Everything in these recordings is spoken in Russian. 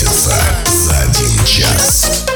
встретиться за один час.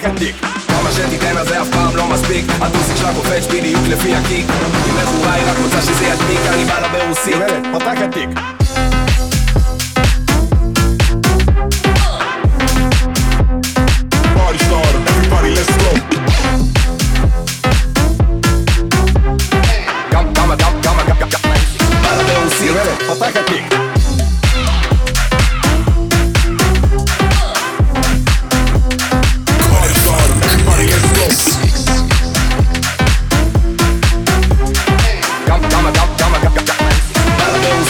second dick.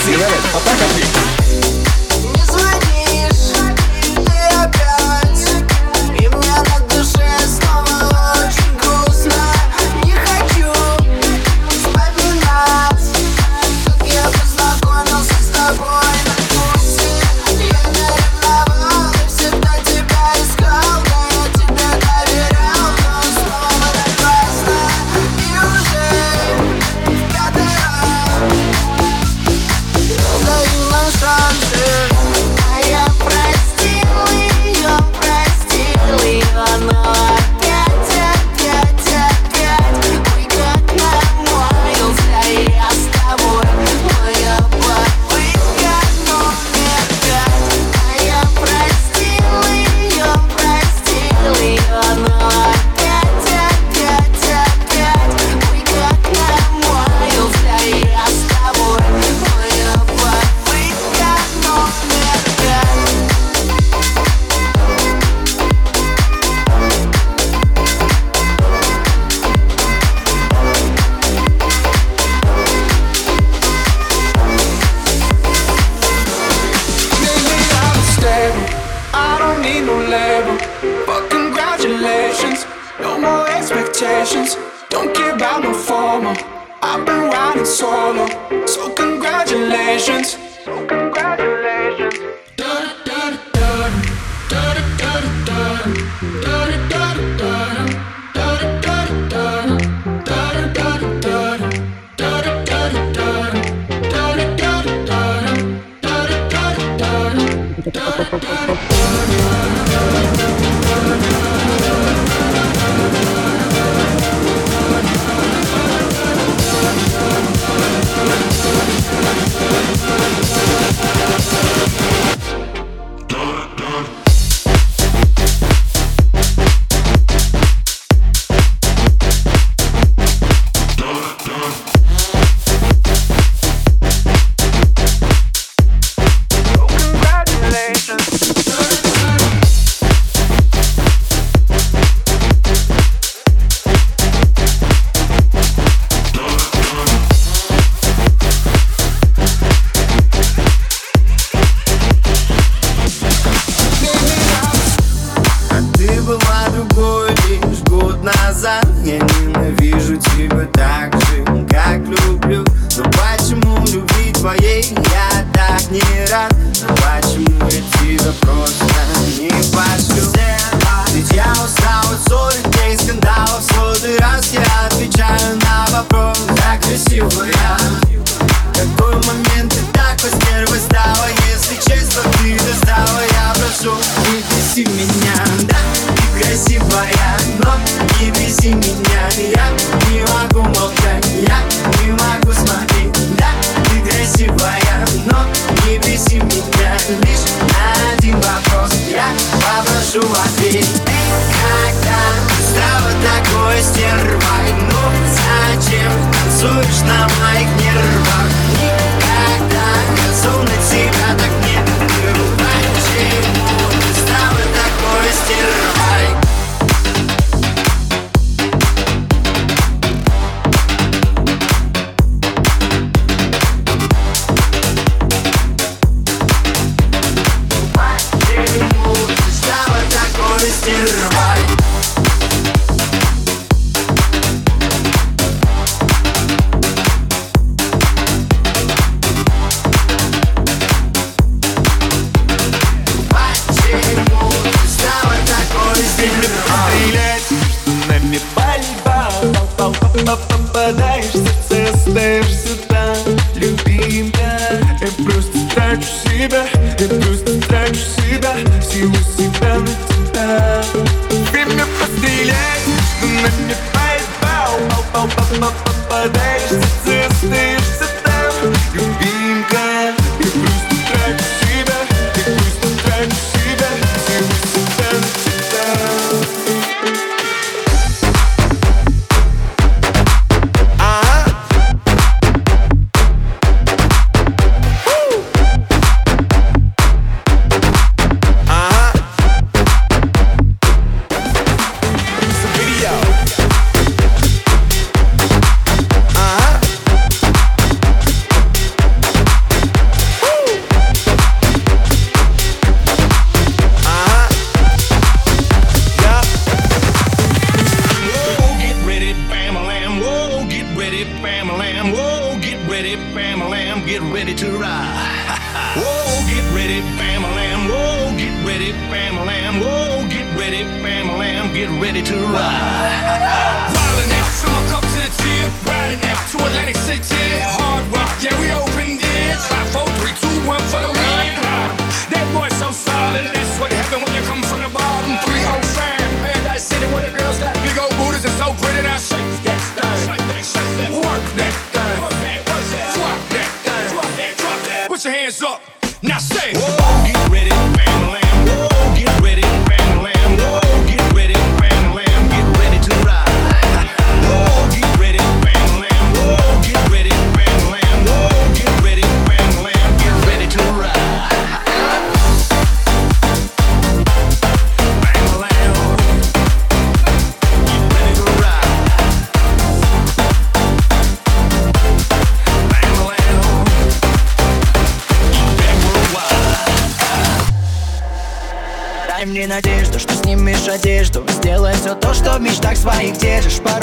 Sirene, ataca aquí.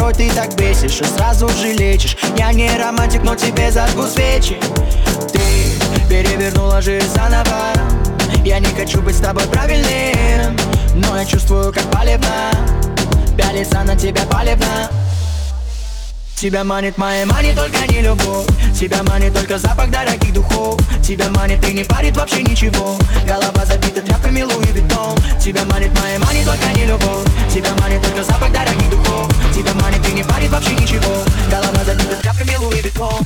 Порой ты так бесишь и сразу же лечишь. Я не романтик, но тебе зажгу свечи. Ты перевернула жизнь заново. Я не хочу быть с тобой правильным Но я чувствую, как палевно Пялится на тебя палевно Тебя манит моя манит только не любовь. Тебя манит только запах дорогих духов. Тебя манит и не парит вообще ничего. Голова забита тряпками Louis Vuitton. Тебя манит моя манит только не любовь. Тебя манит только запах дорогих духов. Тебя манит и не парит вообще ничего. Голова забита тряпками Луи Виттон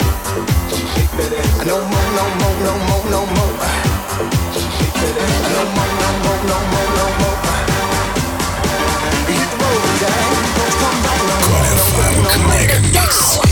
No more, no more, no more, no more. No more, no more, no more, no more. No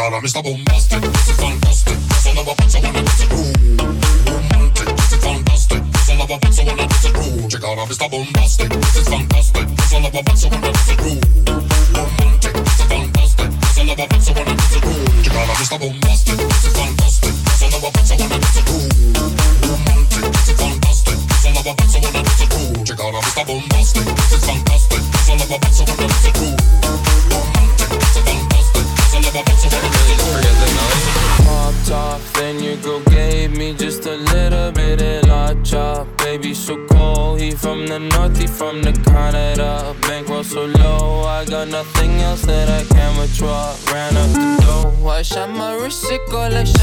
Cause I'm Mr. Bombastic, this is fantastic. It's all about what's I wanna do. Ooh, romantic, this is fantastic. It's all about what's I wanna do. Ooh, check out I'm Mr. Bombastic, this is fantastic. It's all about what's I wanna do. Ooh, romantic, this is fantastic. It's all about what's I wanna do. Check out I'm Mr. Bombastic. Shama Risiko, let's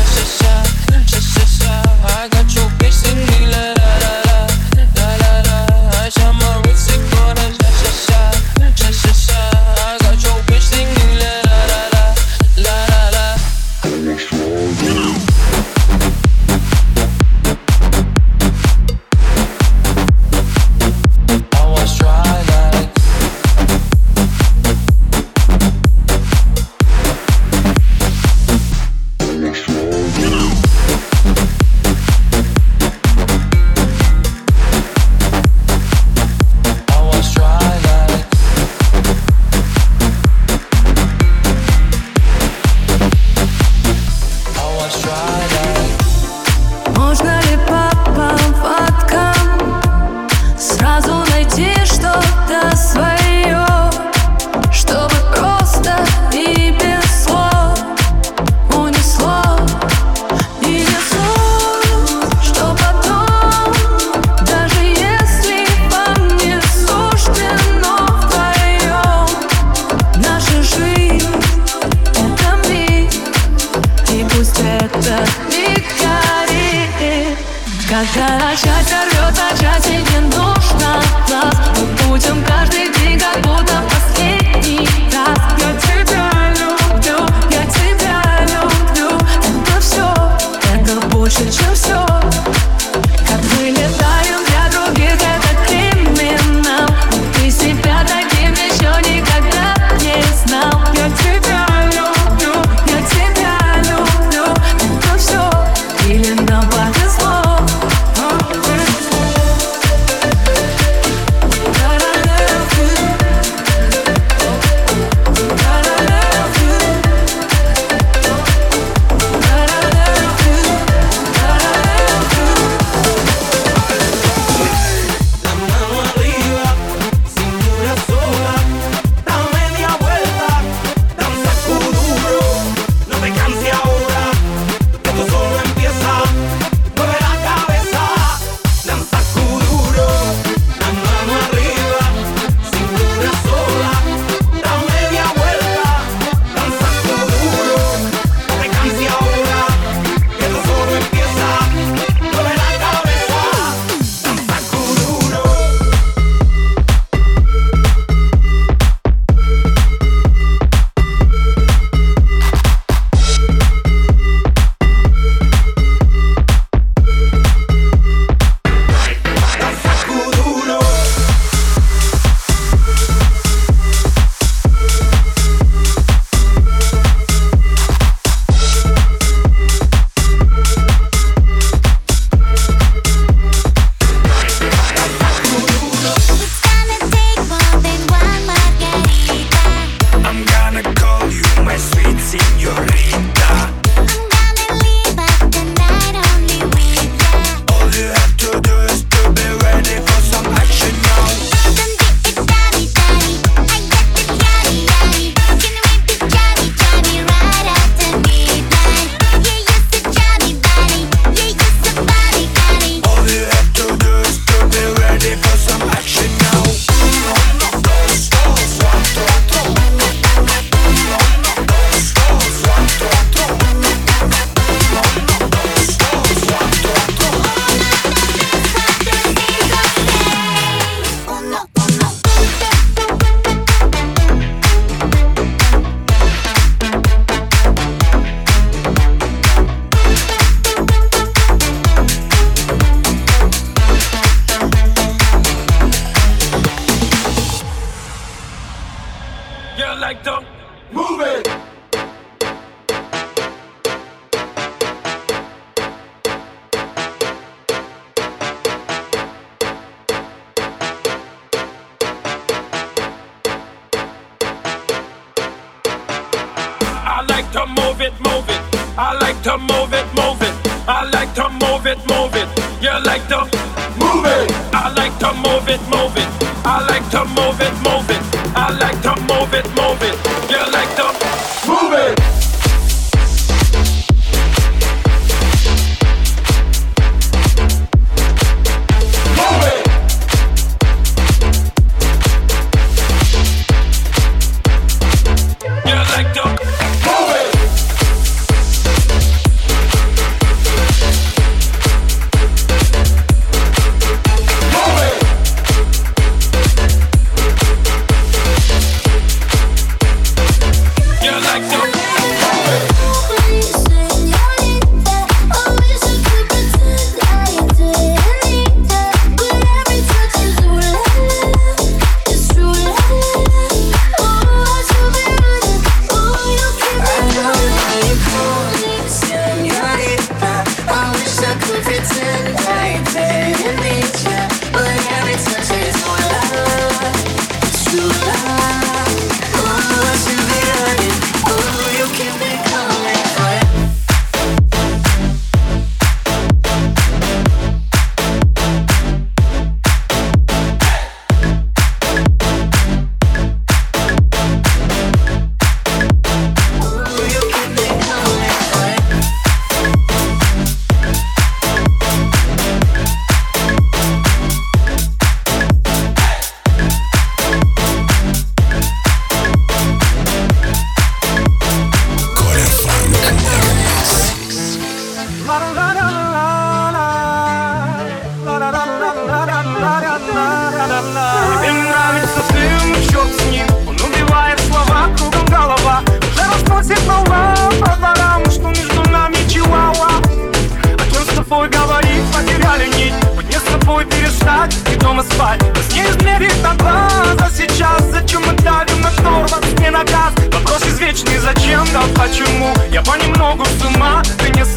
to move it, move it. I like to move it, move it.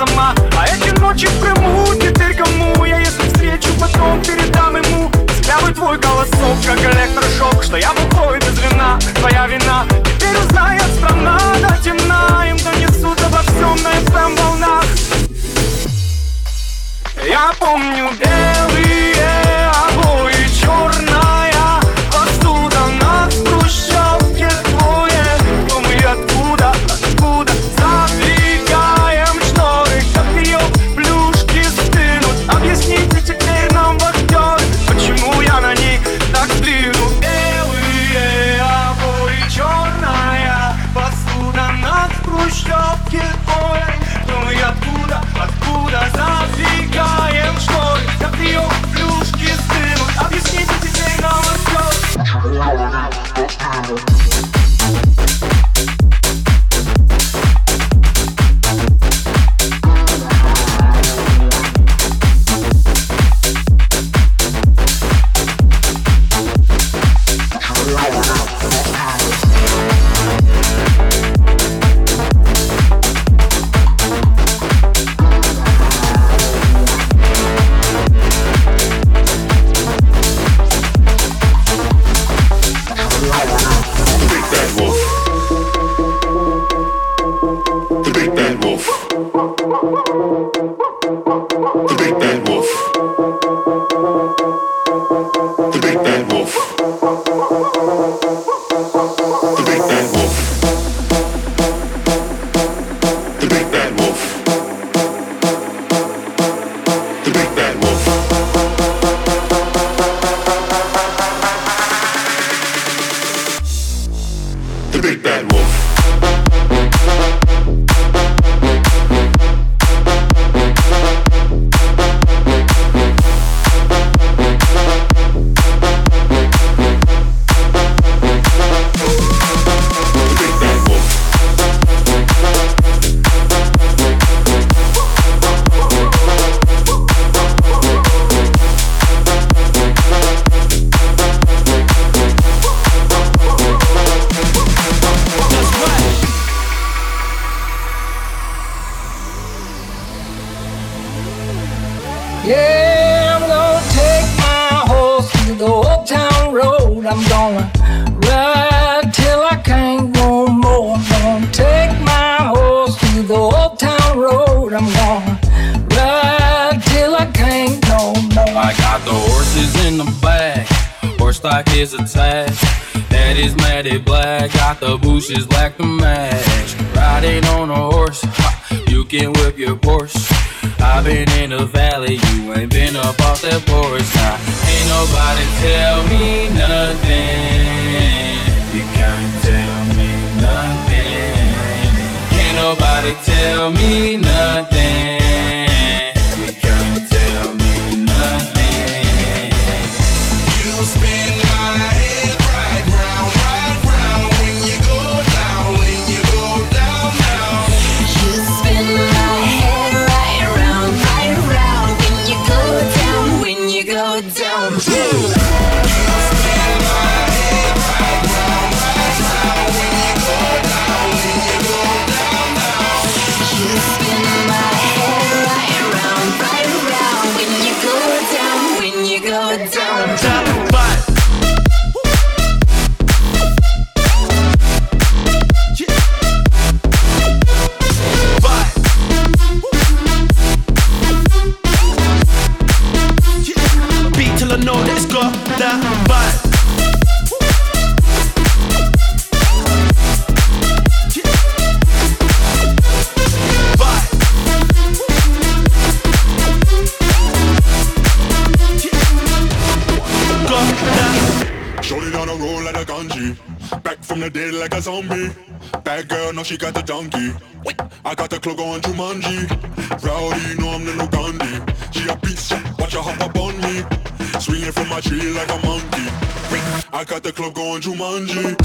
сама. А эти ночи в Крыму теперь кому Я если встречу потом передам ему Сплявый твой голосок, как электрошок Что я бухой без вина, твоя вина. Теперь узнает страна до темна. Им донесут обо всем на FM эм волнах. Я помню Jumanji,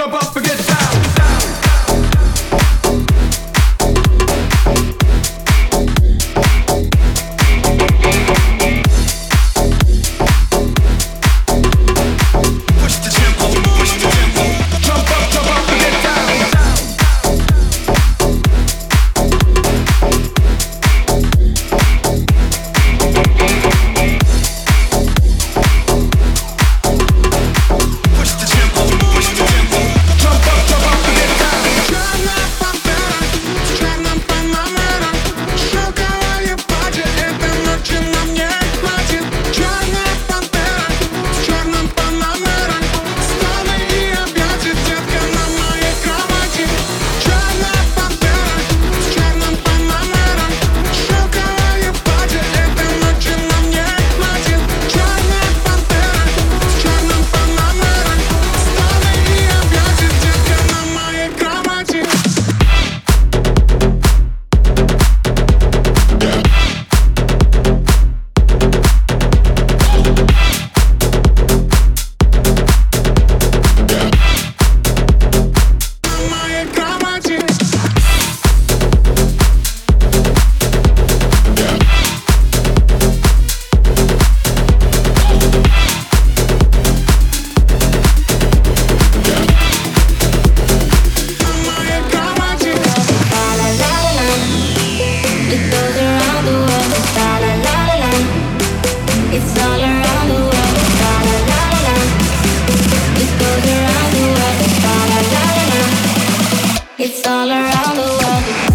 Jump up, all around the world.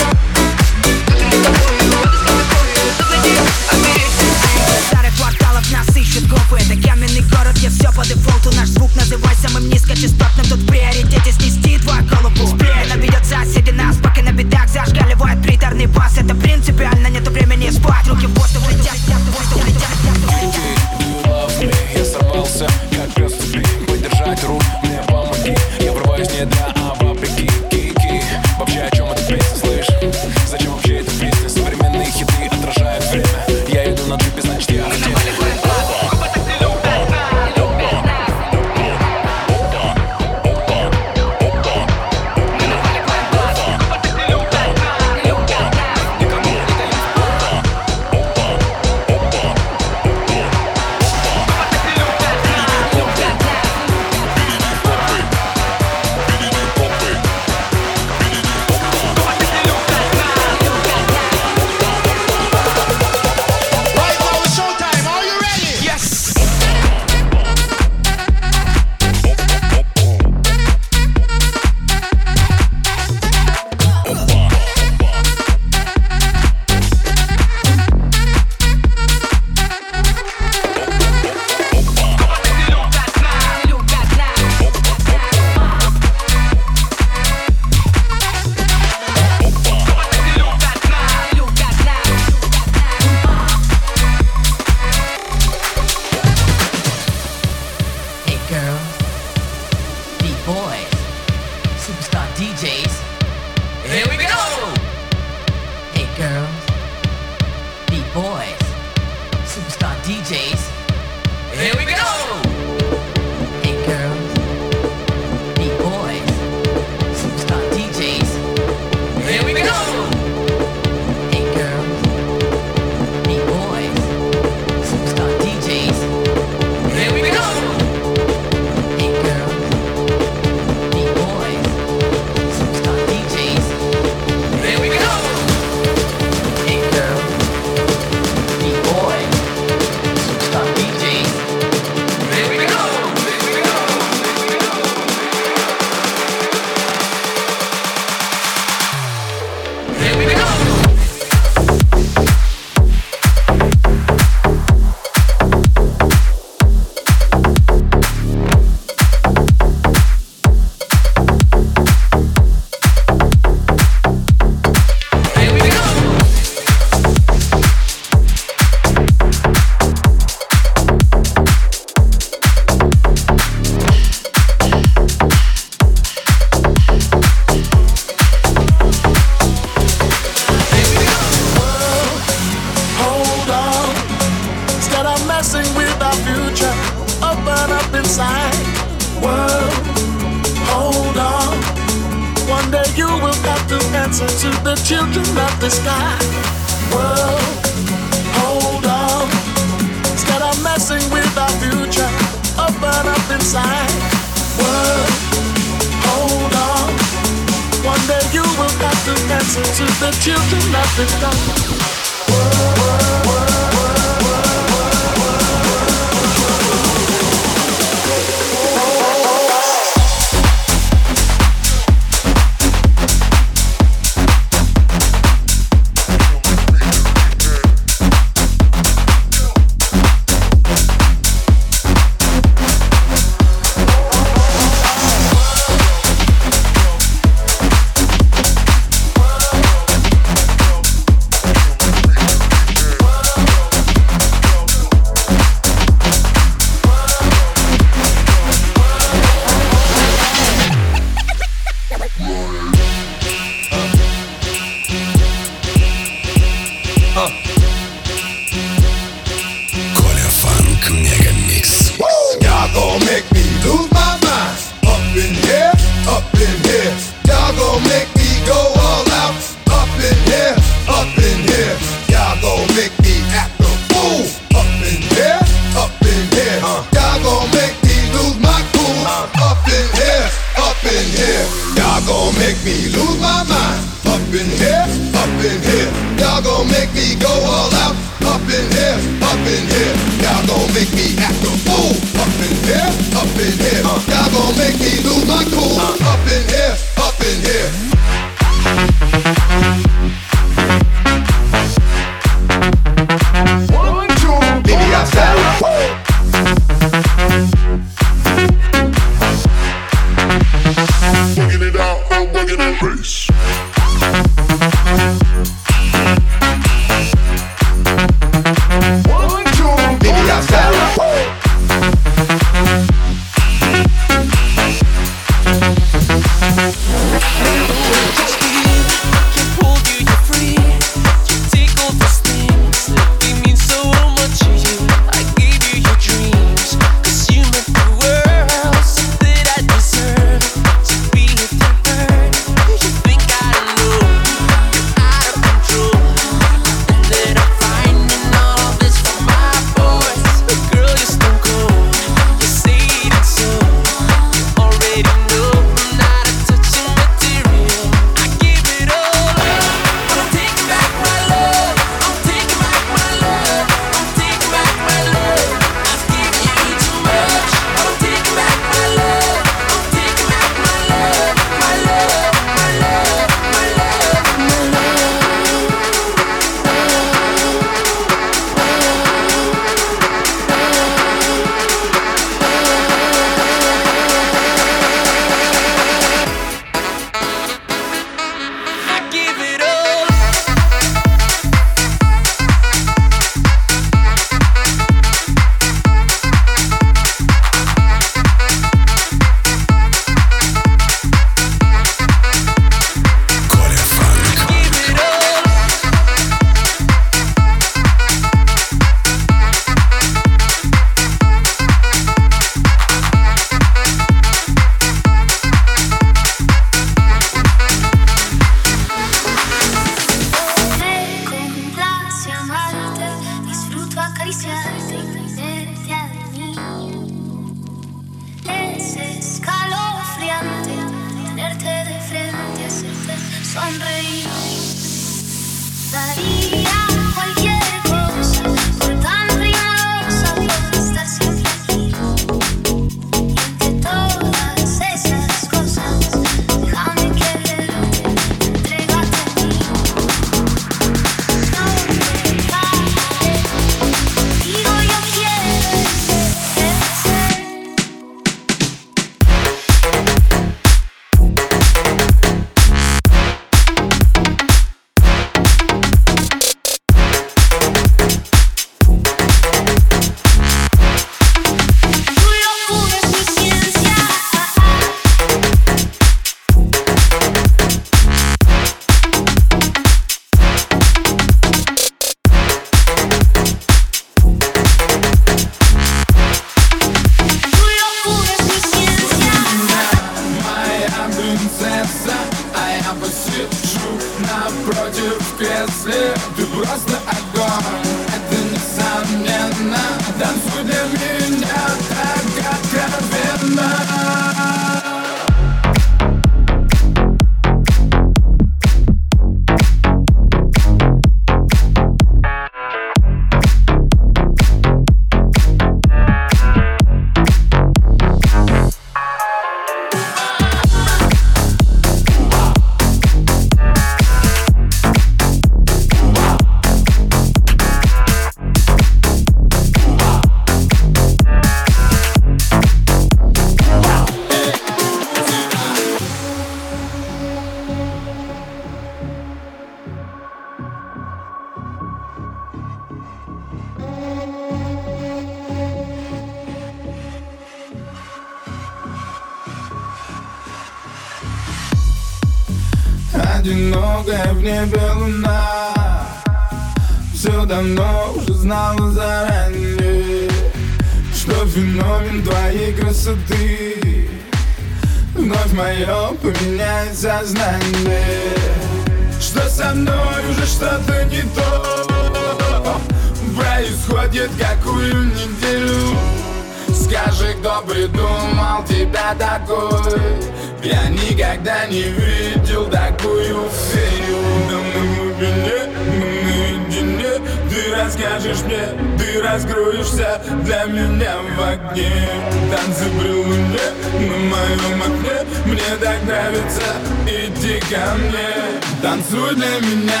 танцы при луне На моем окне. Мне так нравится Иди ко мне. Танцуй для меня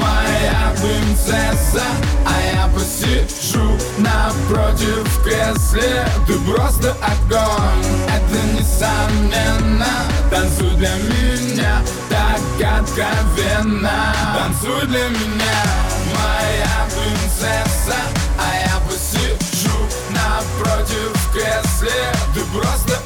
Моя принцесса. А я посижу напротив в кресле. Ты просто огонь Это несомненно. Танцуй для меня Так откровенно. Танцуй для меня Моя принцесса. А я посижу напротив если ты просто